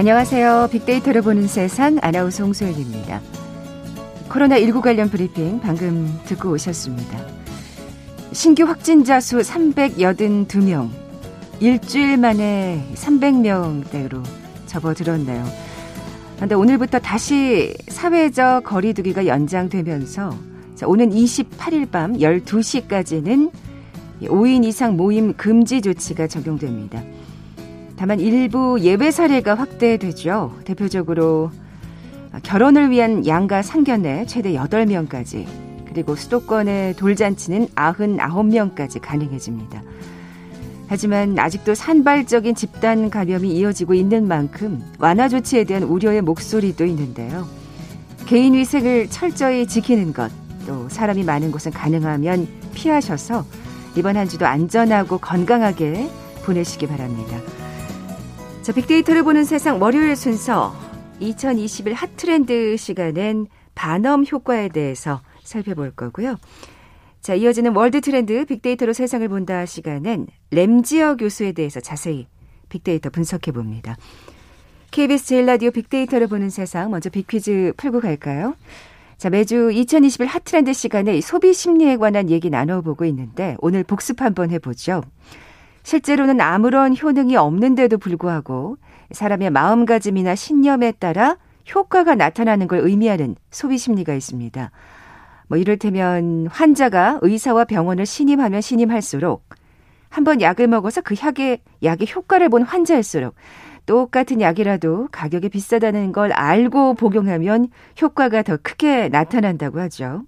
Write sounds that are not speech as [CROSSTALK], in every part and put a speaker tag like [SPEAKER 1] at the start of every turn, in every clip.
[SPEAKER 1] 안녕하세요. 빅데이터를 보는 세상 아나운서 홍소연입니다. 코로나19 관련 브리핑 방금 듣고 오셨습니다. 신규 확진자 수 382명. 일주일 만에 300명대로 접어들었네요. 그런데 오늘부터 다시 사회적 거리두기가 연장되면서 오는 28일 밤 12시까지는 5인 이상 모임 금지 조치가 적용됩니다. 다만 일부 예외 사례가 확대되죠. 대표적으로 결혼을 위한 양가 상견례 최대 8명까지 그리고 수도권의 돌잔치는 99명까지 가능해집니다. 하지만 아직도 산발적인 집단 감염이 이어지고 있는 만큼 완화 조치에 대한 우려의 목소리도 있는데요. 개인 위생을 철저히 지키는 것, 또 사람이 많은 곳은 가능하면 피하셔서 이번 한 주도 안전하고 건강하게 보내시기 바랍니다. 자, 빅데이터를 보는 세상 월요일 순서 2021 hot trend 시간엔 바넘 효과에 대해서 살펴볼 거고요. 자, 이어지는 world trend 빅데이터로 세상을 본다 시간엔 램지어 교수에 대해서 자세히 빅데이터 분석해 봅니다. KBS 제일 라디오 빅데이터를 보는 세상 먼저 big 퀴즈 풀고 갈까요? 자, 매주 2021 핫트렌드 시간에 소비 심리에 관한 얘기 나눠보고 있는데 오늘 복습 한번 해보죠. 실제로는 아무런 효능이 없는데도 불구하고 사람의 마음가짐이나 신념에 따라 효과가 나타나는 걸 의미하는 소비 심리가 있습니다. 뭐 이를테면 환자가 의사와 병원을 신임하면 신임할수록 한 번 약을 먹어서 그 약의 약의 효과를 본 환자일수록 똑같은 약이라도 가격이 비싸다는 걸 알고 복용하면 효과가 더 크게 나타난다고 하죠.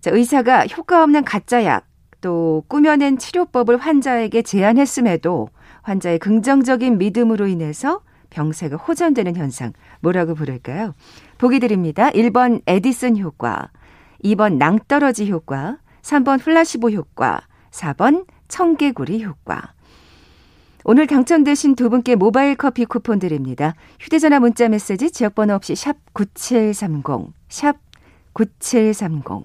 [SPEAKER 1] 자, 의사가 효과 없는 가짜 약, 또 꾸며낸 치료법을 환자에게 제안했음에도 환자의 긍정적인 믿음으로 인해서 병세가 호전되는 현상 뭐라고 부를까요? 보기 드립니다. 1번 에디슨 효과, 2번 낭떠러지 효과, 3번 플라시보 효과, 4번 청개구리 효과. 오늘 당첨되신 두 분께 모바일 커피 쿠폰 드립니다. 휴대전화 문자 메시지 지역번호 없이 샵 9730, 샵 9730.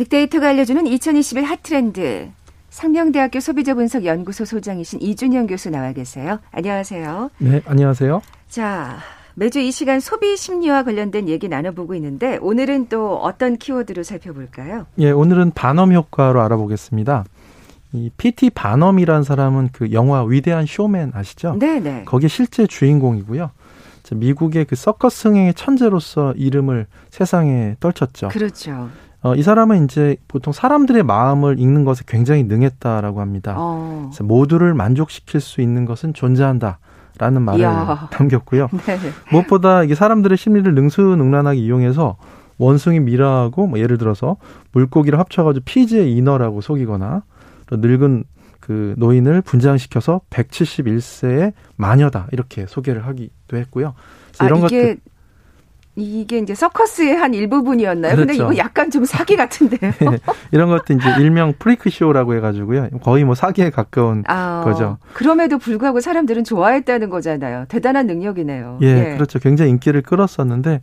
[SPEAKER 1] 빅데이터가 알려주는 2021 핫트렌드. 상명대학교 소비자분석연구소 소장이신 이준영 교수 나와 계세요. 안녕하세요.
[SPEAKER 2] 네, 안녕하세요.
[SPEAKER 1] 자, 매주 이 시간 소비 심리와 관련된 얘기 나눠보고 있는데 오늘은 또 어떤 키워드로 살펴볼까요?
[SPEAKER 2] 예, 오늘은 반엄 효과로 알아보겠습니다. 이 PT 반엄이라는 사람은 그 영화 위대한 쇼맨 아시죠?
[SPEAKER 1] 네, 네.
[SPEAKER 2] 거기에 실제 주인공이고요. 미국의 그 서커스 흥행의 천재로서 이름을 세상에 떨쳤죠.
[SPEAKER 1] 그렇죠.
[SPEAKER 2] 어, 이 사람은 이제 보통 사람들의 마음을 읽는 것에 굉장히 능했다라고 합니다. 어. 그래서 모두를 만족시킬 수 있는 것은 존재한다. 라는 말을 이야. 남겼고요. [LAUGHS] 네. 무엇보다 이게 사람들의 심리를 능수능란하게 이용해서 원숭이 미라하고 뭐 예를 들어서 물고기를 합쳐가지고 피지의 인어라고 속이거나 늙은 그 노인을 분장시켜서 171세의 마녀다 이렇게 소개를 하기도 했고요.
[SPEAKER 1] 아, 이런 것들 이게 이제 서커스의 한 일부분이었나요? 그렇죠. 근데 이거 약간 좀 사기 같은데요. 네, [LAUGHS]
[SPEAKER 2] 이런 것도 이제 일명 freak show라고 해가지고요. 거의 뭐 사기에 가까운 아, 거죠.
[SPEAKER 1] 그럼에도 불구하고 사람들은 좋아했다는 거잖아요. 대단한 능력이네요.
[SPEAKER 2] 예, 예, 그렇죠. 굉장히 인기를 끌었었는데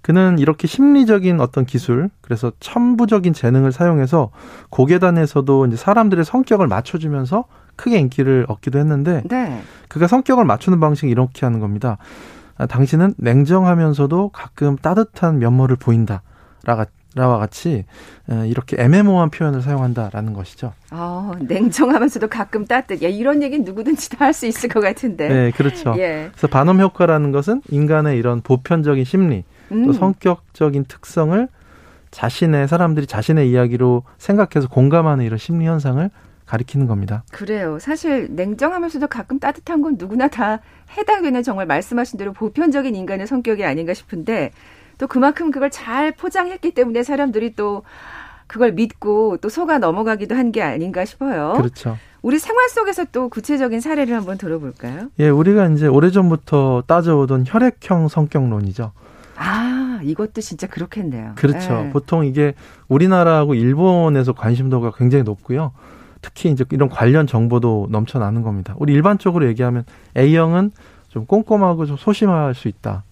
[SPEAKER 2] 그는 이렇게 심리적인 어떤 기술, 그래서 천부적인 재능을 사용해서 곡예단에서도 이제 사람들의 성격을 맞춰주면서 크게 인기를 얻기도 했는데 네. 그가 성격을 맞추는 방식이 이렇게 하는 겁니다. 아, 당신은 냉정하면서도 가끔 따뜻한 면모를 보인다. 라와 같이 이렇게 애매모호한 표현을 사용한다라는 것이죠.
[SPEAKER 1] 아, 냉정하면서도 가끔 따뜻. 야, 이런 얘기는 누구든지 다 할 수 있을 것 같은데.
[SPEAKER 2] 네, 그렇죠. 예. 그래서 반음 효과라는 것은 인간의 이런 보편적인 심리, 음. 또 성격적인 특성을 자신의 사람들이 자신의 이야기로 생각해서 공감하는 이런 심리 현상을 가리키는 겁니다.
[SPEAKER 1] 그래요. 사실 냉정하면서도 가끔 따뜻한 건 누구나 다 해당되는 정말 말씀하신 대로 보편적인 인간의 성격이 아닌가 싶은데 또 그만큼 그걸 잘 포장했기 때문에 사람들이 또 그걸 믿고 또 속아 넘어가기도 한 게 아닌가 싶어요.
[SPEAKER 2] 그렇죠.
[SPEAKER 1] 우리 생활 속에서 또 구체적인 사례를 한번 들어볼까요?
[SPEAKER 2] 예, 우리가 이제 오래전부터 따져오던 혈액형 성격론이죠.
[SPEAKER 1] 아, 이것도 진짜 그렇겠네요.
[SPEAKER 2] 그렇죠. 네. 보통 이게 우리나라하고 일본에서 관심도가 굉장히 높고요. 특히 이제 이런 관련 정보도 넘쳐나는 겁니다. 우리 일반적으로 얘기하면 A형은 좀 꼼꼼하고 좀 소심할 수 있다.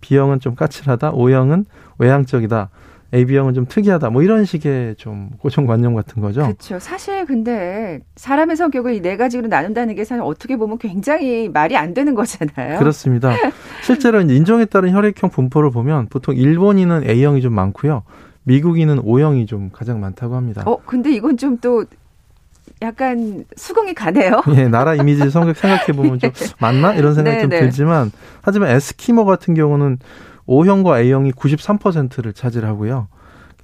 [SPEAKER 2] B형은 좀 까칠하다. O형은 외향적이다. AB형은 좀 특이하다. 뭐 이런 식의 좀 고정관념 같은 거죠.
[SPEAKER 1] 그렇죠. 사실 근데 사람의 성격을 네 가지로 나눈다는 게 사실 어떻게 보면 굉장히 말이 안 되는 거잖아요.
[SPEAKER 2] 그렇습니다. 실제로 인종에 따른 혈액형 분포를 보면 보통 일본인은 A형이 좀 많고요. 미국인은 O형이 좀 가장 많다고 합니다.
[SPEAKER 1] 어, 근데 이건 좀 또 약간 수긍이 가네요.
[SPEAKER 2] 예, 나라 이미지 성격 생각해 보면 좀 [LAUGHS] 맞나 이런 생각이 네, 좀 네. 들지만 하지만 에스키모 같은 경우는 O형과 A형이 93%를 차지하고요.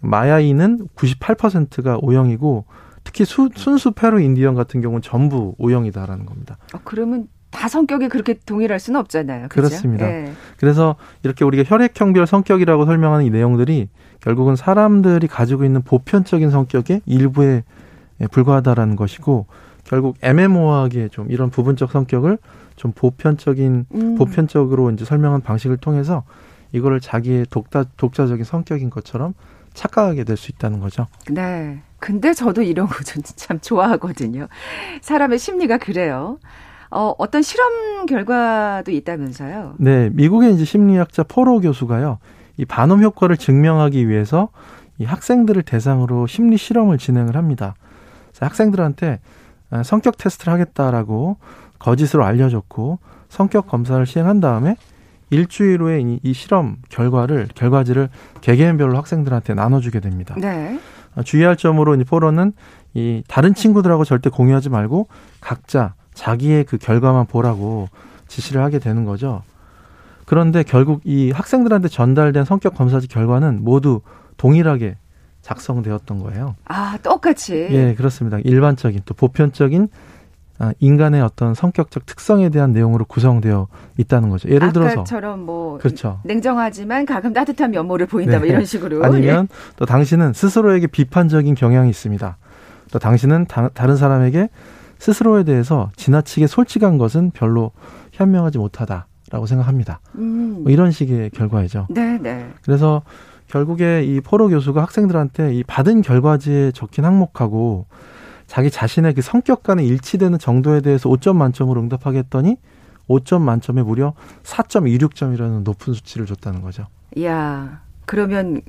[SPEAKER 2] 마야이는 98%가 O형이고 특히 수, 순수 페루 인디언 같은 경우는 전부 O형이다라는 겁니다.
[SPEAKER 1] 어, 그러면 다 성격이 그렇게 동일할 수는 없잖아요.
[SPEAKER 2] 그렇죠? 그렇습니다 네. 그래서 이렇게 우리가 혈액형별 성격이라고 설명하는 이 내용들이 결국은 사람들이 가지고 있는 보편적인 성격의 일부에 불과하다라는 것이고 결국 애매모호하게 좀 이런 부분적 성격을 좀 보편적인 음. 보편적으로 이제 설명한 방식을 통해서 이거를 자기의 독자, 독자적인 성격인 것처럼 착각하게 될 수 있다는 거죠.
[SPEAKER 1] 네. 근데 저도 이런 거 [LAUGHS] 참 좋아하거든요. 사람의 심리가 그래요. 어, 어떤 실험 결과도 있다면서요?
[SPEAKER 2] 네. 미국의 이제 심리학자 포로 교수가요. 이 반음 효과를 증명하기 위해서 이 학생들을 대상으로 심리 실험을 진행을 합니다. 학생들한테 아, 성격 테스트를 하겠다라고 거짓으로 알려줬고 성격 검사를 시행한 다음에 일주일 후에 이, 이 실험 결과를 결과지를 개개인별로 학생들한테 나눠주게 됩니다. 네. 어, 주의할 점으로 이 포로는 이 다른 친구들하고 절대 공유하지 말고 각자 자기의 그 결과만 보라고 지시를 하게 되는 거죠. 그런데 결국 이 학생들한테 전달된 성격 검사지 결과는 모두 동일하게 작성되었던 거예요.
[SPEAKER 1] 아, 똑같이.
[SPEAKER 2] 예, 그렇습니다. 일반적인 또 보편적인 아, 인간의 어떤 성격적 특성에 대한 내용으로 구성되어 있다는 거죠. 예를 들어서
[SPEAKER 1] 아까처럼 뭐 그렇죠. 냉정하지만 가끔 따뜻한 면모를 보인다 뭐 네. 뭐 이런 식으로 [LAUGHS]
[SPEAKER 2] 아니면 예. 또 당신은 스스로에게 비판적인 경향이 있습니다. 또 당신은 다, 른 사람에게 스스로에 대해서 지나치게 솔직한 것은 별로 현명하지 못하다라고 생각합니다. 음. 뭐 이런 식의 결과이죠.
[SPEAKER 1] 네, 네.
[SPEAKER 2] 그래서 결국에 이 포로 교수가 학생들한테 이 받은 결과지에 적힌 항목하고 자기 자신의 그 성격과는 일치되는 정도에 대해서 5점 만점으로 응답하게 했더니 5점 만점에 무려 4.26점이라는 높은 수치를 줬다는 거죠.
[SPEAKER 1] 이야, 그러면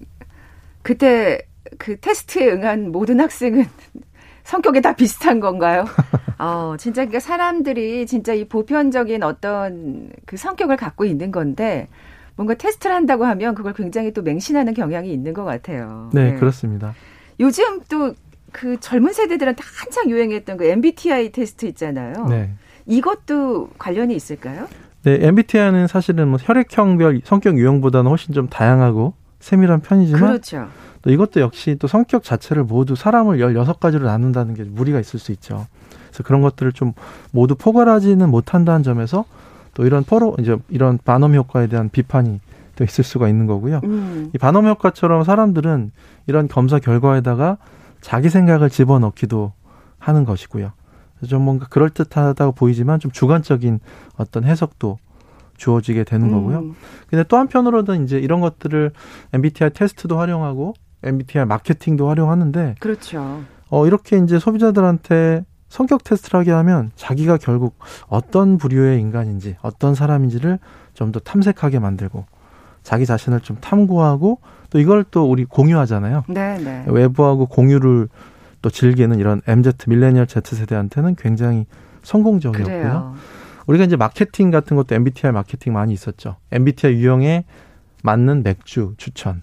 [SPEAKER 1] 그때 그 테스트에 응한 모든 학생은 [LAUGHS] 성격이 다 비슷한 건가요? [LAUGHS] 어, 진짜 그러니까 사람들이 진짜 이 보편적인 어떤 그 성격을 갖고 있는 건데 뭔가 테스트를 한다고 하면 그걸 굉장히 또 맹신하는 경향이 있는 것 같아요.
[SPEAKER 2] 네, 네. 그렇습니다.
[SPEAKER 1] 요즘 또 그 젊은 세대들한테 한창 유행했던 그 MBTI 테스트 있잖아요. 네. 이것도 관련이 있을까요?
[SPEAKER 2] 네, MBTI는 사실은 뭐 혈액형별 성격 유형보다는 훨씬 좀 다양하고 세밀한 편이지만
[SPEAKER 1] 그렇죠.
[SPEAKER 2] 또 이것도 역시 또 성격 자체를 모두 사람을 16가지로 나눈다는 게 무리가 있을 수 있죠. 그래서 그런 것들을 좀 모두 포괄하지는 못한다는 점에서 또 이런 포로 이제 이런 반음 효과에 대한 비판이 또 있을 수가 있는 거고요. 음. 이 반음 효과처럼 사람들은 이런 검사 결과에다가 자기 생각을 집어넣기도 하는 것이고요. 좀 뭔가 그럴 듯하다고 보이지만 좀 주관적인 어떤 해석도 주어지게 되는 음. 거고요. 근데 또 한편으로는 이제 이런 것들을 MBTI 테스트도 활용하고 MBTI 마케팅도 활용하는데
[SPEAKER 1] 그렇죠.
[SPEAKER 2] 어 이렇게 이제 소비자들한테 성격 테스트를 하게 하면 자기가 결국 어떤 부류의 인간인지 어떤 사람인지를 좀 더 탐색하게 만들고 자기 자신을 좀 탐구하고 또 이걸 또 우리 공유하잖아요.
[SPEAKER 1] 네, 네.
[SPEAKER 2] 외부하고 공유를 또 즐기는 이런 MZ 밀레니얼 Z 세대한테는 굉장히 성공적이었고요. 그래요. 우리가 이제 마케팅 같은 것도 MBTI 마케팅 많이 있었죠. MBTI 유형에 맞는 맥주 추천,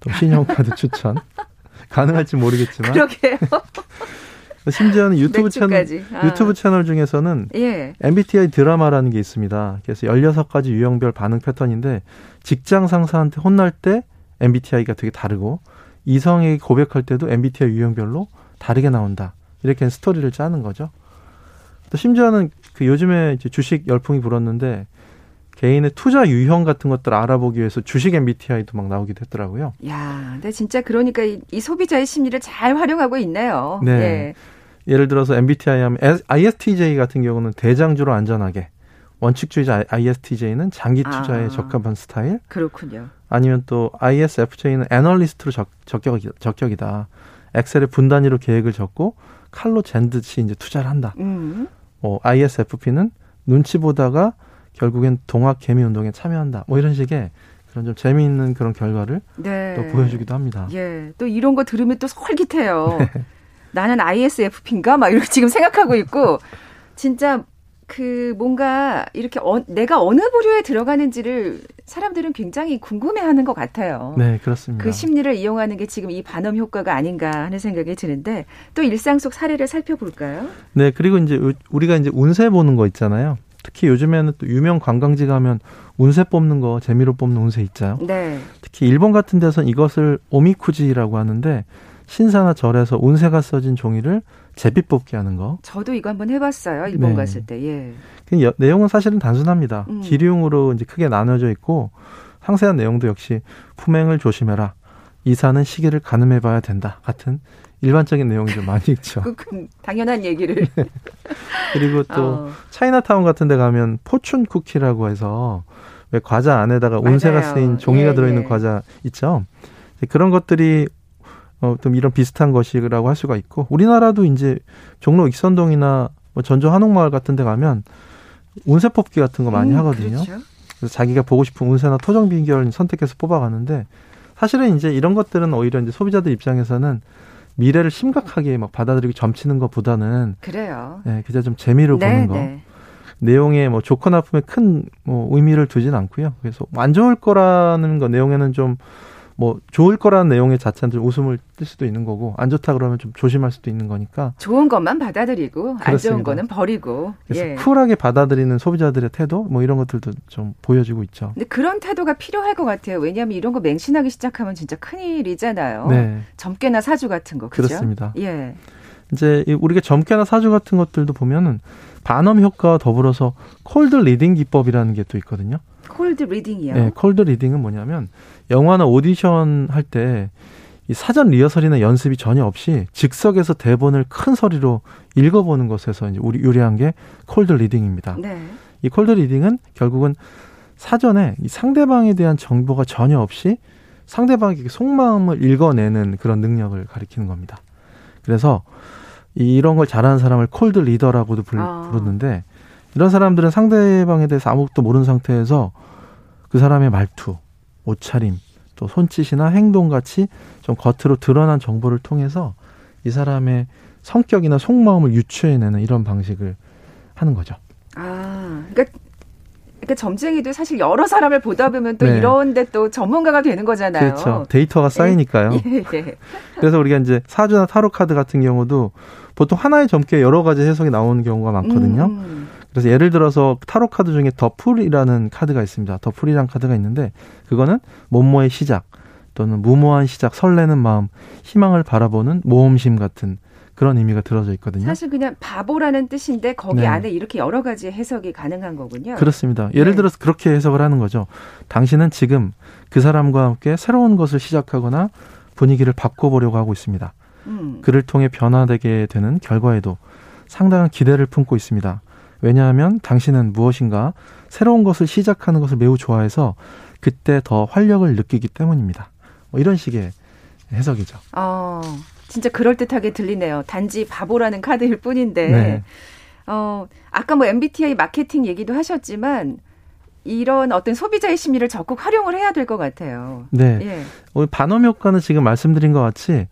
[SPEAKER 2] 또 신용카드 [LAUGHS] 추천. 가능할지 모르겠지만.
[SPEAKER 1] 그러게요. [LAUGHS]
[SPEAKER 2] 심지어는 유튜브 채널 아. 유튜브 채널 중에서는 예. MBTI 드라마라는 게 있습니다. 그래서 16가지 유형별 반응 패턴인데 직장 상사한테 혼날 때 MBTI가 되게 다르고 이성에게 고백할 때도 MBTI 유형별로 다르게 나온다. 이렇게 스토리를 짜는 거죠. 또 심지어는 그 요즘에 주식 열풍이 불었는데 개인의 투자 유형 같은 것들 알아보기 위해서 주식 MBTI도 막 나오기도 했더라고요.
[SPEAKER 1] 야, 근데 진짜 그러니까 이, 이 소비자의 심리를 잘 활용하고 있네요.
[SPEAKER 2] 네. 예. 예를 들어서 MBTI 하면 ISTJ 같은 경우는 대장주로 안전하게 원칙주의자 ISTJ는 장기 투자에 아, 적합한 스타일.
[SPEAKER 1] 그렇군요.
[SPEAKER 2] 아니면 또 ISFJ는 애널리스트로 적, 적격, 적격이다. 엑셀에 분단위로 계획을 적고 칼로 잰 듯이 이제 투자를 한다. 음. 어, ISFP는 눈치 보다가 결국엔 동학 개미 운동에 참여한다. 뭐 이런 식의 그런 좀 재미있는 그런 결과를 네. 또 보여주기도 합니다.
[SPEAKER 1] 예. 또 이런 거 들으면 또 솔깃해요. [LAUGHS] 네. 나는 ISFP인가? 막 이렇게 지금 생각하고 있고 진짜 그 뭔가 이렇게 어, 내가 어느 부류에 들어가는지를 사람들은 굉장히 궁금해하는 것 같아요.
[SPEAKER 2] 네, 그렇습니다.
[SPEAKER 1] 그 심리를 이용하는 게 지금 이 반음 효과가 아닌가 하는 생각이 드는데 또 일상 속 사례를 살펴볼까요?
[SPEAKER 2] 네, 그리고 이제 우리가 이제 운세 보는 거 있잖아요. 특히 요즘에는 또 유명 관광지 가면 운세 뽑는 거 재미로 뽑는 운세 있잖아요. 네. 특히 일본 같은 데서는 이것을 오미쿠지라고 하는데 신사나 절에서 운세가 써진 종이를 제비 뽑기 하는 거.
[SPEAKER 1] 저도 이거 한번 해봤어요. 일본 네. 갔을 때. 예.
[SPEAKER 2] 그 내용은 사실은 단순합니다. 음. 기류으로 이제 크게 나눠져 있고 상세한 내용도 역시 품행을 조심해라. 이사는 시기를 가늠해 봐야 된다. 같은 일반적인 내용이 좀 많이 있죠. [LAUGHS]
[SPEAKER 1] 당연한 얘기를. [LAUGHS]
[SPEAKER 2] 그리고 또 어. 차이나타운 같은 데 가면 포춘 쿠키라고 해서 왜 과자 안에다가 운세가 쓰인 종이가 예, 들어있는 예. 과자 있죠. 그런 것들이 어, 좀 이런 비슷한 것이라고 할 수가 있고 우리나라도 이제 종로 익선동이나 뭐 전주 한옥마을 같은 데 가면 운세 뽑기 같은 거 많이 음, 하거든요. 그렇죠. 그래서 자기가 보고 싶은 운세나 토정 비결 선택해서 뽑아가는데 사실은 이제 이런 것들은 오히려 이제 소비자들 입장에서는 미래를 심각하게 막 받아들이고 점치는 것보다는
[SPEAKER 1] 그래요.
[SPEAKER 2] 네, 그냥 좀 재미로 네, 보는 거. 네. 내용에 뭐 좋거나 나쁨에 큰 뭐 의미를 두진 않고요. 그래서 안 좋을 거라는 거 내용에는 좀 뭐 좋을 거라는 내용의 자체는 좀 웃음을 뜰 수도 있는 거고 안 좋다 그러면 좀 조심할 수도 있는 거니까
[SPEAKER 1] 좋은 것만 받아들이고 그렇습니다. 안 좋은 거는 버리고
[SPEAKER 2] 그래서 예. 쿨하게 받아들이는 소비자들의 태도 뭐 이런 것들도 좀 보여지고 있죠.
[SPEAKER 1] 근데 그런 태도가 필요할 것 같아요. 왜냐하면 이런 거 맹신하기 시작하면 진짜 큰 일이잖아요. 네. 점괘나 사주 같은 거 그렇죠?
[SPEAKER 2] 그렇습니다. 예. 이제 우리가 점괘나 사주 같은 것들도 보면은 바넘 효과와 더불어서 cold reading 기법이라는 게 또 있거든요.
[SPEAKER 1] cold reading이요?
[SPEAKER 2] 네, cold reading은 뭐냐면 영화나 오디션 할 때 이 사전 리허설이나 연습이 전혀 없이 즉석에서 대본을 큰 소리로 읽어보는 것에서 이제 우리 유래한 게 cold reading입니다. 네. 이 cold reading은 결국은 사전에 이 상대방에 대한 정보가 전혀 없이 상대방에게 속마음을 읽어내는 그런 능력을 가리키는 겁니다. 그래서 이런 걸 잘하는 사람을 cold reader라고도 아. 부르는데 이런 사람들은 상대방에 대해서 아무것도 모르는 상태에서 그 사람의 말투, 옷차림, 또 손짓이나 행동 같이 좀 겉으로 드러난 정보를 통해서 이 사람의 성격이나 속마음을 유추해내는 이런 방식을 하는 거죠.
[SPEAKER 1] 아, 그러니까 그러니까 점쟁이도 사실 여러 사람을 보다 보면 또 네. 이런데 또 전문가가 되는 거잖아요.
[SPEAKER 2] 그렇죠. 데이터가 예. 쌓이니까요. 예, [LAUGHS] 예. 그래서 우리가 이제 사주나 타로 카드 같은 경우도 보통 하나의 점괘 여러 가지 해석이 나오는 경우가 많거든요. 음. 그래서 예를 들어서 타로 카드 중에 The Fool이라는 카드가 있습니다. The Fool이라는 카드가 있는데 그거는 모모의 시작 또는 무모한 시작, 설레는 마음, 희망을 바라보는 모험심 같은 그런 의미가 들어져 있거든요.
[SPEAKER 1] 사실 그냥 바보라는 뜻인데 거기 네. 안에 이렇게 여러 가지 해석이 가능한 거군요.
[SPEAKER 2] 그렇습니다. 예를 네. 들어서 그렇게 해석을 하는 거죠. 당신은 지금 그 사람과 함께 새로운 것을 시작하거나 분위기를 바꿔보려고 하고 있습니다. 음. 그를 통해 변화되게 되는 결과에도 상당한 기대를 품고 있습니다. 왜냐하면 당신은 무엇인가 새로운 것을 시작하는 것을 매우 좋아해서 그때 더 활력을 느끼기 때문입니다. 뭐 이런 식의 해석이죠.
[SPEAKER 1] 어, 진짜 그럴듯하게 들리네요. 단지 바보라는 카드일 뿐인데. 네. 어, 아까 뭐 MBTI 마케팅 얘기도 하셨지만 이런 어떤 소비자의 심리를 적극 활용을 해야 될 것 같아요.
[SPEAKER 2] 네. 예. 반음 효과는 지금 말씀드린 것 같이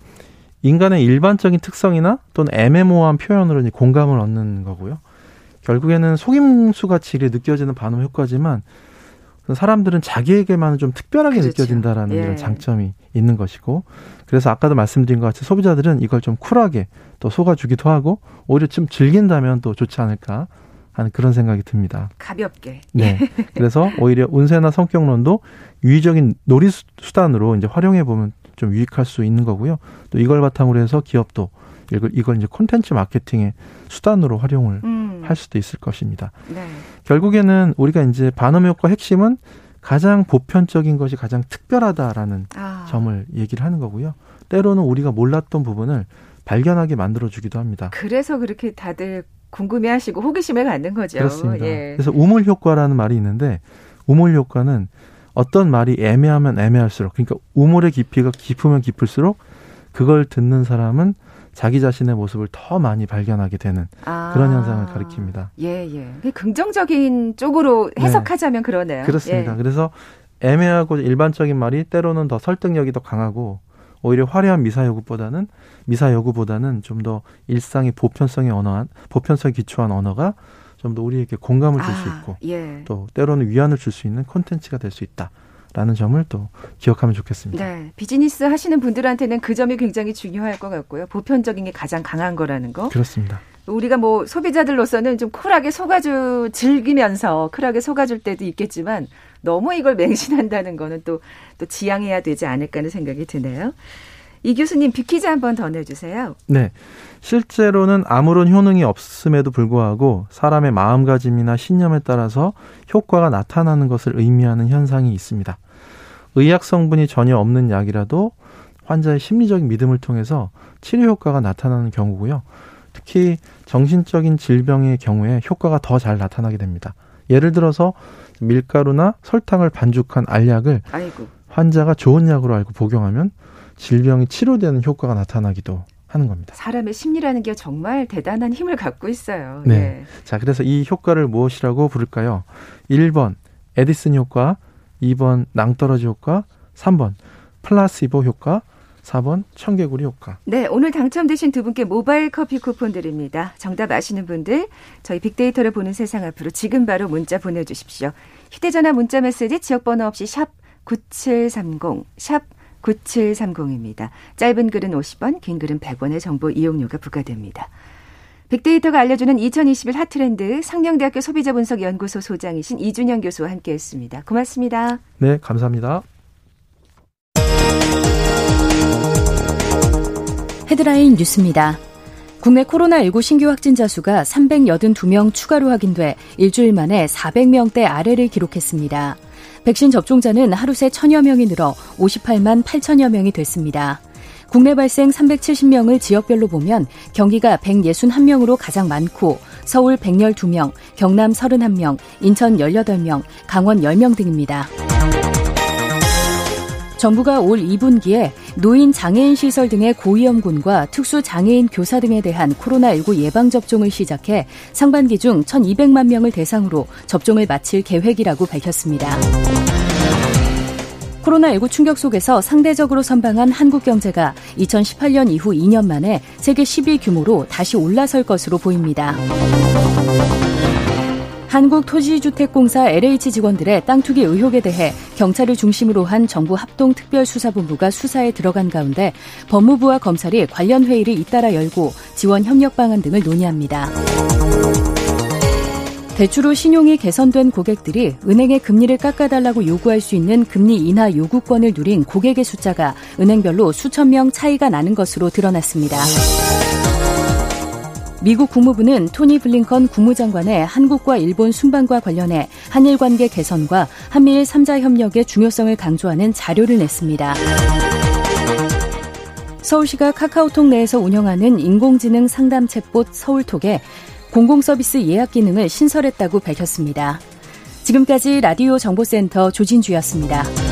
[SPEAKER 2] 인간의 일반적인 특성이나 또는 애매모호한 표현으로 공감을 얻는 거고요. 결국에는 속임수 같이 느껴지는 반응 효과지만 사람들은 자기에게만 좀 특별하게 그렇죠. 느껴진다라는 예. 이런 장점이 있는 것이고 그래서 아까도 말씀드린 것 같이 소비자들은 이걸 좀 쿨하게 또 속아주기도 하고 오히려 좀 즐긴다면 또 좋지 않을까 하는 그런 생각이 듭니다.
[SPEAKER 1] 가볍게.
[SPEAKER 2] 네. 그래서 오히려 운세나 성격론도 유의적인 놀이 수단으로 이제 활용해 보면 좀 유익할 수 있는 거고요. 또 이걸 바탕으로 해서 기업도 이걸, 이걸 이제 콘텐츠 마케팅의 수단으로 활용을 음. 할 수도 있을 것입니다. 네. 결국에는 우리가 이제 반음 효과 핵심은 가장 보편적인 것이 가장 특별하다라는 아. 점을 얘기를 하는 거고요. 때로는 우리가 몰랐던 부분을 발견하게 만들어 주기도 합니다.
[SPEAKER 1] 그래서 그렇게 다들 궁금해하시고 호기심에 갖는 거죠.
[SPEAKER 2] 그렇습니다. 예. 그래서 우물 효과라는 말이 있는데 우물 효과는 어떤 말이 애매하면 애매할수록 그러니까 우물의 깊이가 깊으면 깊을수록 그걸 듣는 사람은 자기 자신의 모습을 더 많이 발견하게 되는 아. 그런 현상을 가리킵니다.
[SPEAKER 1] 예, 예. 긍정적인 쪽으로 네. 해석하자면 네. 그러네요.
[SPEAKER 2] 그렇습니다. 예. 그래서 애매하고 일반적인 말이 때로는 더 설득력이 더 강하고 오히려 화려한 미사 여구보다는 미사 여구보다는 좀 더 일상의 보편성의 언어한 보편성 기초한 언어가 좀 더 우리에게 공감을 줄수 아, 있고 예. 또 때로는 위안을 줄 수 있는 콘텐츠가 될 수 있다. 라는 점을 또 기억하면 좋겠습니다.
[SPEAKER 1] 네. 비즈니스 하시는 분들한테는 그 점이 굉장히 중요할 것 같고요. 보편적인 게 가장 강한 거라는 거.
[SPEAKER 2] 그렇습니다.
[SPEAKER 1] 우리가 뭐 소비자들로서는 좀 쿨하게 속아주 즐기면서 쿨하게 속아줄 때도 있겠지만 너무 이걸 맹신한다는 거는 또, 또 지양해야 되지 않을까 하는 생각이 드네요. 이 교수님 비키즈 한번 더 내주세요.
[SPEAKER 2] 네. 실제로는 아무런 효능이 없음에도 불구하고 사람의 마음가짐이나 신념에 따라서 효과가 나타나는 것을 의미하는 현상이 있습니다. 의학 성분이 전혀 없는 약이라도 환자의 심리적인 믿음을 통해서 치료 효과가 나타나는 경우고요. 특히 정신적인 질병의 경우에 효과가 더 잘 나타나게 됩니다. 예를 들어서 밀가루나 설탕을 반죽한 알약을 아이고. 환자가 좋은 약으로 알고 복용하면 질병이 치료되는 효과가 나타나기도 하는 겁니다.
[SPEAKER 1] 사람의 심리라는 게 정말 대단한 힘을 갖고 있어요.
[SPEAKER 2] 네. 네. 자, 그래서 이 효과를 무엇이라고 부를까요? 1번 에디슨 효과, 2번 낭떠러지 효과, 3번 플라시보 효과, 4번 청개구리 효과.
[SPEAKER 1] 네, 오늘 당첨되신 두 분께 모바일 커피 쿠폰 드립니다. 정답 아시는 분들 저희 빅데이터를 보는 세상 앞으로 지금 바로 문자 보내 주십시오. 휴대 전화 문자 메시지 지역 번호 없이 샵 9730, 샵 9730입니다. 짧은 글은 50원, 긴 글은 100원의 정보 이용료가 부과됩니다. 빅데이터가 알려주는 2021 핫트렌드 상명대학교 소비자분석연구소 소장이신 이준영 교수와 함께했습니다. 고맙습니다.
[SPEAKER 2] 네, 감사합니다.
[SPEAKER 3] 헤드라인 뉴스입니다. 국내 코로나19 신규 확진자 수가 382명 추가로 확인돼 일주일 만에 400명대 아래를 기록했습니다. 백신 접종자는 하루 새 천여 명이 늘어 58만 8천여 명이 됐습니다. 국내 발생 370명을 지역별로 보면 경기가 161명으로 가장 많고 서울 112명, 경남 31명, 인천 18명, 강원 10명 등입니다. 정부가 올 2분기에 노인 장애인 시설 등의 고위험군과 특수 장애인 교사 등에 대한 코로나19 예방 접종을 시작해 상반기 중 1,200만 명을 대상으로 접종을 마칠 계획이라고 밝혔습니다. 코로나19 충격 속에서 상대적으로 선방한 한국 경제가 2018년 이후 2년 만에 세계 10위 규모로 다시 올라설 것으로 보입니다. 한국토지주택공사 LH 직원들의 땅 투기 의혹에 대해 경찰을 중심으로 한 정부 합동특별수사본부가 수사에 들어간 가운데 법무부와 검찰이 관련 회의를 잇따라 열고 지원 협력 방안 등을 논의합니다. 대출 후 신용이 개선된 고객들이 은행에 금리를 깎아달라고 요구할 수 있는 금리 인하 요구권을 누린 고객의 숫자가 은행별로 수천 명 차이가 나는 것으로 드러났습니다. 미국 국무부는 토니 블링컨 국무장관의 한국과 일본 순방과 관련해 한일 관계 개선과 한미일 3자 협력의 중요성을 강조하는 자료를 냈습니다. 서울시가 카카오톡 내에서 운영하는 인공지능 상담 챗봇 서울톡에 공공서비스 예약 기능을 신설했다고 밝혔습니다. 지금까지 라디오 정보센터 조진주였습니다.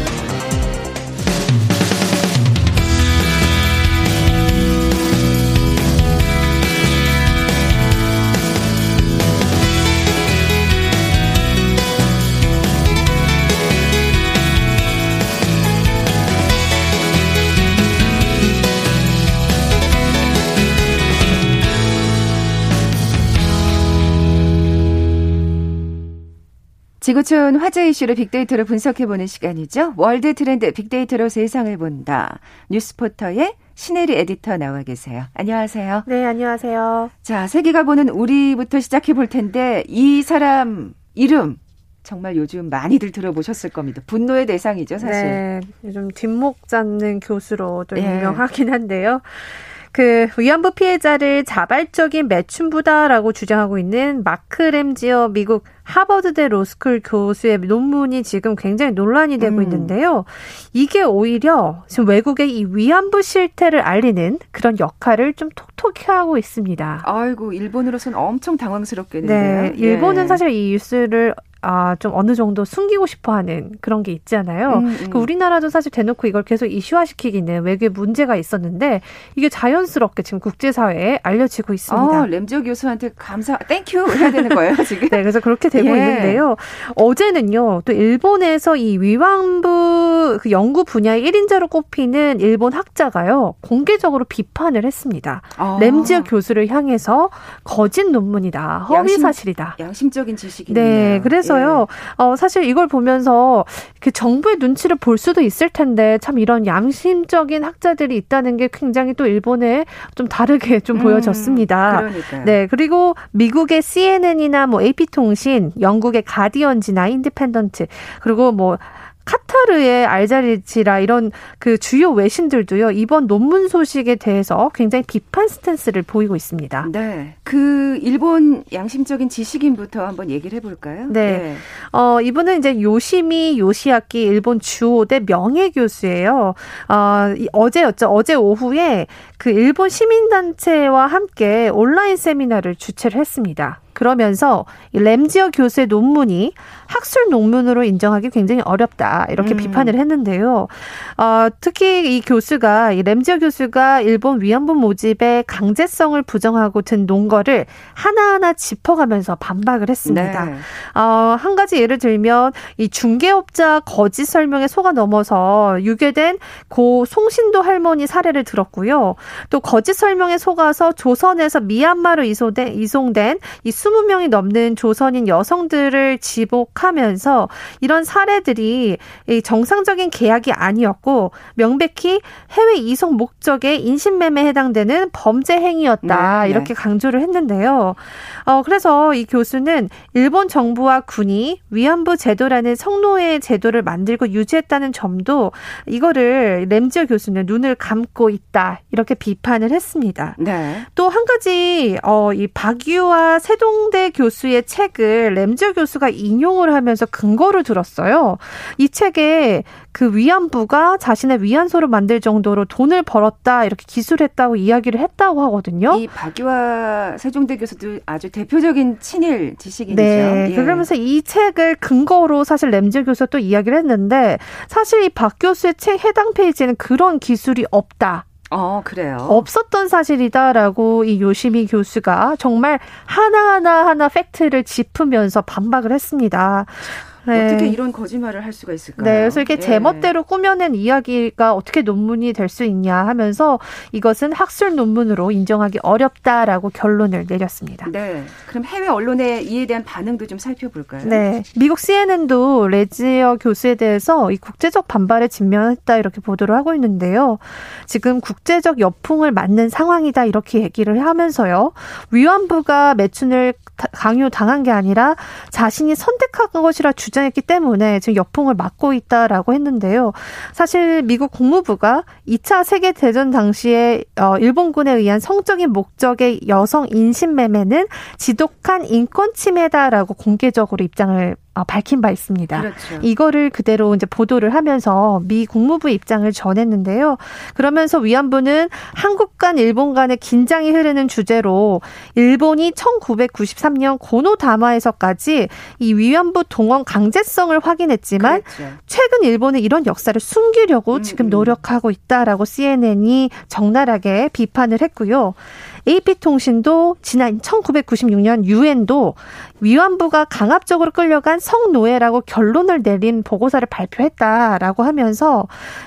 [SPEAKER 1] 지구촌 화제 이슈를 빅데이터로 분석해보는 시간이죠. World Trend 빅데이터로 세상을 본다. 뉴스포터의 신혜리 에디터 나와 계세요. 안녕하세요.
[SPEAKER 4] 네, 안녕하세요.
[SPEAKER 1] 자, 세계가 보는 우리부터 시작해 볼 텐데 이 사람 이름 정말 요즘 많이들 들어보셨을 겁니다. 분노의 대상이죠, 사실.
[SPEAKER 4] 네, 요즘 뒷목 잡는 교수로 좀 예. 유명하긴 한데요. 그 위안부 피해자를 자발적인 매춘부다라고 주장하고 있는 마크 램지어 미국 하버드대 로스쿨 교수의 논문이 지금 굉장히 논란이 되고 음. 있는데요. 이게 오히려 지금 외국의 이 위안부 실태를 알리는 그런 역할을 좀 톡톡히 하고 있습니다.
[SPEAKER 1] 아이고 일본으로서는 엄청 당황스럽겠는데요.
[SPEAKER 4] 네, 일본은 예. 사실 이 뉴스를 아, 좀 어느 정도 숨기고 싶어 하는 그런 게 있잖아요. 음, 음. 그 우리나라도 사실 대놓고 이걸 계속 이슈화시키기는 외교에 문제가 있었는데 이게 자연스럽게 지금 국제사회에 알려지고 있습니다.
[SPEAKER 1] 어, 램지어 교수한테 감사, thank you 해야 되는 거예요, 지금? [LAUGHS]
[SPEAKER 4] 네, 그래서 그렇게 되고 예. 있는데요. 어제는요, 또 일본에서 이 위안부 그 연구 분야의 1인자로 꼽히는 일본 학자가요, 공개적으로 비판을 했습니다. 아. 램지어 교수를 향해서 거짓 논문이다, 허위 양심, 사실이다.
[SPEAKER 1] 양심적인 지식인이네요.
[SPEAKER 4] 네, 그래서 있어요. 예. 어, 사실 이걸 보면서 그 정부의 눈치를 볼 수도 있을 텐데 참 이런 양심적인 학자들이 있다는 게 굉장히 또 일본에 좀 다르게 좀 음, 보여졌습니다.
[SPEAKER 1] 그러니까요.
[SPEAKER 4] 네. 그리고 미국의 CNN이나 뭐 AP통신, 영국의 가디언지나 인디펜던트, 그리고 뭐 카타르의 알자리치라 이런 그 주요 외신들도요 이번 논문 소식에 대해서 굉장히 비판 스탠스를 보이고 있습니다.
[SPEAKER 1] 네, 그 일본 양심적인 지식인부터 한번 얘기를 해볼까요?
[SPEAKER 4] 네, 네. 어 이분은 이제 요시미 요시아키 일본 주호대 명예 교수예요. 어 어제였죠. 어제 오후에 그 일본 시민단체와 함께 온라인 세미나를 주최를 했습니다. 그러면서 이 램지어 교수의 논문이 학술 논문으로 인정하기 굉장히 어렵다 이렇게 음. 비판을 했는데요. 어, 특히 이 교수가 이 램지어 교수가 일본 위안부 모집의 강제성을 부정하고 든 논거를 하나하나 짚어가면서 반박을 했습니다. 네. 어, 한 가지 예를 들면 이 중개업자 거짓 설명에 속아 넘어서 유괴된 고 송신도 할머니 사례를 들었고요. 또 거짓 설명에 속아서 조선에서 미얀마로 이송된, 이송된 이 20명이 넘는 조선인 여성들을 지복 지적하면서 이런 사례들이 정상적인 계약이 아니었고 명백히 해외 이송 목적의 인신매매에 해당되는 범죄 행위였다 네, 네. 이렇게 강조를 했는데요. 어 그래서 이 교수는 일본 정부와 군이 위안부 제도라는 성노예 제도를 만들고 유지했다는 점도 이거를 램지어 교수는 눈을 감고 있다 이렇게 비판을 했습니다.
[SPEAKER 1] 네.
[SPEAKER 4] 또한 가지 어 이 박유와 세동 대 교수의 책을 램지어 교수가 인용을 하면서 근거를 들었어요. 이 책에 그 위안부가 자신의 위안소를 만들 정도로 돈을 벌었다 이렇게 기술했다고 이야기를 했다고 하거든요.
[SPEAKER 1] 이 박유화 세종대 교수도 아주 대표적인 친일 지식인이죠.
[SPEAKER 4] 네. 예. 그러면서 이 책을 근거로 사실 램즈 교수가 또 이야기를 했는데 사실 이 박 교수의 책 해당 페이지에는 그런 기술이 없다.
[SPEAKER 1] 어, 그래요.
[SPEAKER 4] 없었던 사실이다라고 이 요시미 교수가 정말 하나하나 하나 팩트를 짚으면서 반박을 했습니다.
[SPEAKER 1] 네. 어떻게 이런 거짓말을 할 수가 있을까요?
[SPEAKER 4] 네, 그래서 이게 예. 제멋대로 꾸며낸 이야기가 어떻게 논문이 될 수 있냐 하면서 이것은 학술 논문으로 인정하기 어렵다라고 결론을 내렸습니다.
[SPEAKER 1] 네. 그럼 해외 언론의 이에 대한 반응도 좀 살펴볼까요?
[SPEAKER 4] 네. 미국 CNN도 레지어 교수에 대해서 이 국제적 반발에 직면했다 이렇게 보도를 하고 있는데요. 지금 국제적 역풍을 맞는 상황이다 이렇게 얘기를 하면서요. 위안부가 매춘을 강요 당한 게 아니라 자신이 선택한 것이라 주장 했기 때문에 지금 역풍을 맞고 있다라고 했는데요. 사실 미국 국무부가 2차 세계 대전 당시에 어, 일본군에 의한 성적인 목적의 여성 인신매매는 지독한 인권 침해다라고 공개적으로 입장을 어, 밝힌 바 있습니다.
[SPEAKER 1] 그렇죠.
[SPEAKER 4] 이거를 그대로 이제 보도를 하면서 미 국무부 입장을 전했는데요. 그러면서 위안부는 한국 간 일본 간의 긴장이 흐르는 주제로 일본이 1993년 고노 다마에서까지 이 위안부 동원 강제성을 확인했지만 그렇죠. 최근 일본은 이런 역사를 숨기려고 음, 지금 음. 노력하고 있다라고 CNN이 적나라하게 비판을 했고요. AP통신도 지난 1996년 유엔도 위안부가 강압적으로 끌려간 성노예라고 결론을 내린 보고서를 발표했다라고 하면서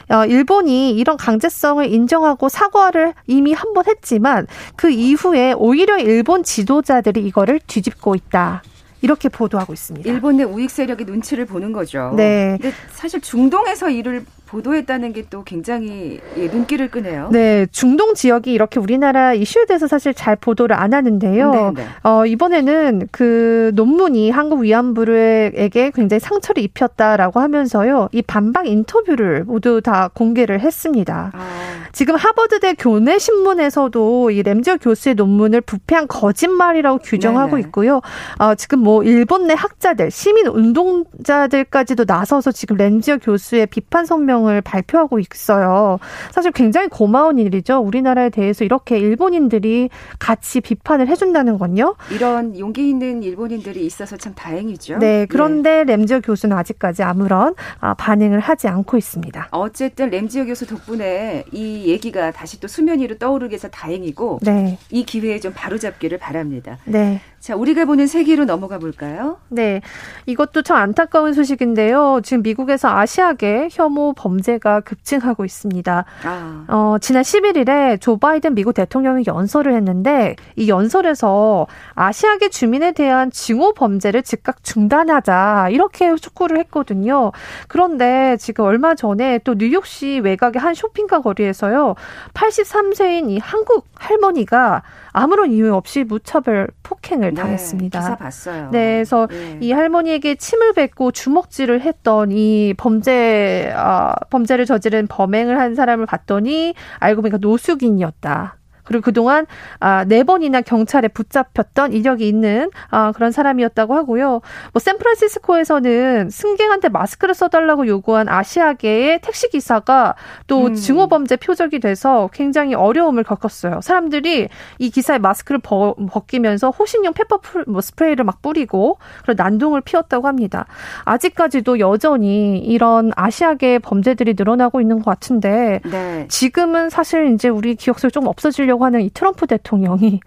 [SPEAKER 4] 어, 일본이 이런 강제성을 인정하고 사과를 이미 한 번 했지만 그 이후에 오히려 일본 지도자들이 이거를 뒤집고 있다. 이렇게 보도하고 있습니다.
[SPEAKER 1] 일본 내 우익 세력이 눈치를 보는 거죠.
[SPEAKER 4] 네.
[SPEAKER 1] 근데 사실 중동에서 일을 보도했다는 게 또 굉장히 예, 눈길을 끄네요.
[SPEAKER 4] 네, 중동 지역이 이렇게 우리나라 이슈에 대해서 사실 잘 보도를 안 하는데요. 네네. 네. 어, 이번에는 그 논문이 한국 위안부에게 굉장히 상처를 입혔다라고 하면서요. 이 반박 인터뷰를 모두 다 공개를 했습니다. 아. 지금 하버드대 교내 신문에서도 이 램지어 교수의 논문을 부패한 거짓말이라고 규정하고 네네. 있고요. 어, 지금 뭐 일본 내 학자들, 시민 운동자들까지도 나서서 지금 램지어 교수의 비판 성명 을 발표하고 있어요. 사실 굉장히 고마운 일이죠. 우리나라에 대해서 이렇게 일본인들이 같이 비판을 해준다는 건요.
[SPEAKER 1] 이런 용기 있는 일본인들이 있어서 참 다행이죠.
[SPEAKER 4] 네. 그런데 예. 램지어 교수는 아직까지 아무런 아, 반응을 하지 않고 있습니다.
[SPEAKER 1] 어쨌든 램지어 교수 덕분에 이 얘기가 다시 또 수면 위로 떠오르게 해서 다행이고 네. 이 기회에 좀 바로잡기를 바랍니다. 네. 자, 우리가 보는 세계로 넘어가 볼까요?
[SPEAKER 4] 네. 이것도 참 안타까운 소식인데요. 지금 미국에서 아시아계 혐오 범죄가 급증하고 있습니다. 아. 어, 지난 11일에 조 바이든 미국 대통령이 연설을 했는데 이 연설에서 아시아계 주민에 대한 징후 범죄를 즉각 중단하자 이렇게 촉구를 했거든요. 그런데 지금 얼마 전에 또 뉴욕시 외곽의 한 쇼핑가 거리에서요. 83세인 이 한국 할머니가 아무런 이유 없이 무차별 폭행을 네, 당했습니다.
[SPEAKER 1] 기사 봤어요.
[SPEAKER 4] 네, 그래서 네. 이 할머니에게 침을 뱉고 주먹질을 했던 이 범죄 어, 범죄를 저지른 범행을 한 사람을 봤더니 알고 보니까 노숙인이었다. 그리고 그동안 아, 네 번이나 경찰에 붙잡혔던 이력이 있는 아, 그런 사람이었다고 하고요. 뭐 샌프란시스코에서는 승객한테 마스크를 써달라고 요구한 아시아계의 택시 기사가 또 음. 증오 범죄 표적이 돼서 굉장히 어려움을 겪었어요. 사람들이 이 기사의 마스크를 벗, 벗기면서 호신용 페퍼 뭐 스프레이를 막 뿌리고 그런 난동을 피웠다고 합니다. 아직까지도 여전히 이런 아시아계 범죄들이 늘어나고 있는 것 같은데 네. 지금은 사실 이제 우리 기억 속에 좀 없어지려고 하려고 하는 이 트럼프 대통령이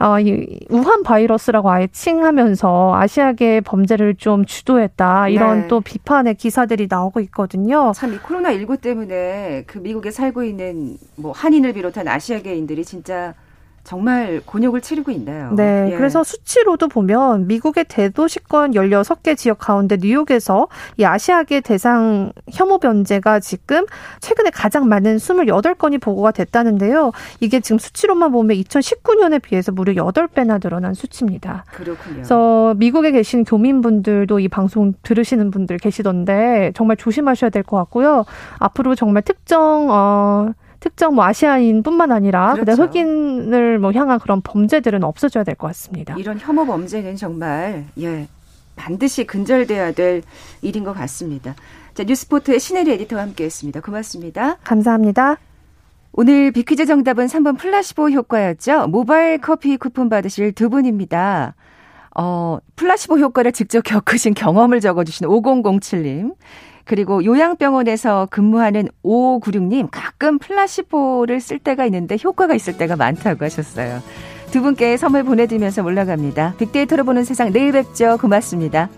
[SPEAKER 4] 어, 이 우한 바이러스라고 아예 칭하면서 아시아계 범죄를 좀 주도했다 이런 네. 또 비판의 기사들이 나오고 있거든요.
[SPEAKER 1] 참 이 코로나 19 때문에 그 미국에 살고 있는 뭐 한인을 비롯한 아시아계인들이 진짜 정말 곤욕을 치르고 있나요?
[SPEAKER 4] 네. 예. 그래서 수치로도 보면 미국의 대도시권 16개 지역 가운데 뉴욕에서 이 아시아계 대상 혐오 변제가 지금 최근에 가장 많은 28건이 보고가 됐다는데요. 이게 지금 수치로만 보면 2019년에 비해서 무려 8배나 늘어난 수치입니다.
[SPEAKER 1] 그렇군요.
[SPEAKER 4] 그래서 미국에 계신 교민분들도 이 방송 들으시는 분들 계시던데 정말 조심하셔야 될 것 같고요. 앞으로 정말 특정 어 특정 뭐 아시아인뿐만 아니라 그렇죠. 흑인을 뭐 향한 그런 범죄들은 없어져야 될 것 같습니다.
[SPEAKER 1] 이런 혐오 범죄는 정말 예 반드시 근절돼야 될 일인 것 같습니다. 자 뉴스포터의 신혜리 에디터와 함께했습니다. 고맙습니다.
[SPEAKER 4] 감사합니다.
[SPEAKER 1] 오늘 비퀴즈 정답은 3번 플라시보 효과였죠. 모바일 커피 쿠폰 받으실 두 분입니다. 어, 플라시보 효과를 직접 겪으신 경험을 적어주신 5007님. 그리고 요양병원에서 근무하는 5596님 가끔 플라시보를 쓸 때가 있는데 효과가 있을 때가 많다고 하셨어요. 두 분께 선물 보내드리면서 올라갑니다. 빅데이터로 보는 세상 내일 뵙죠. 고맙습니다.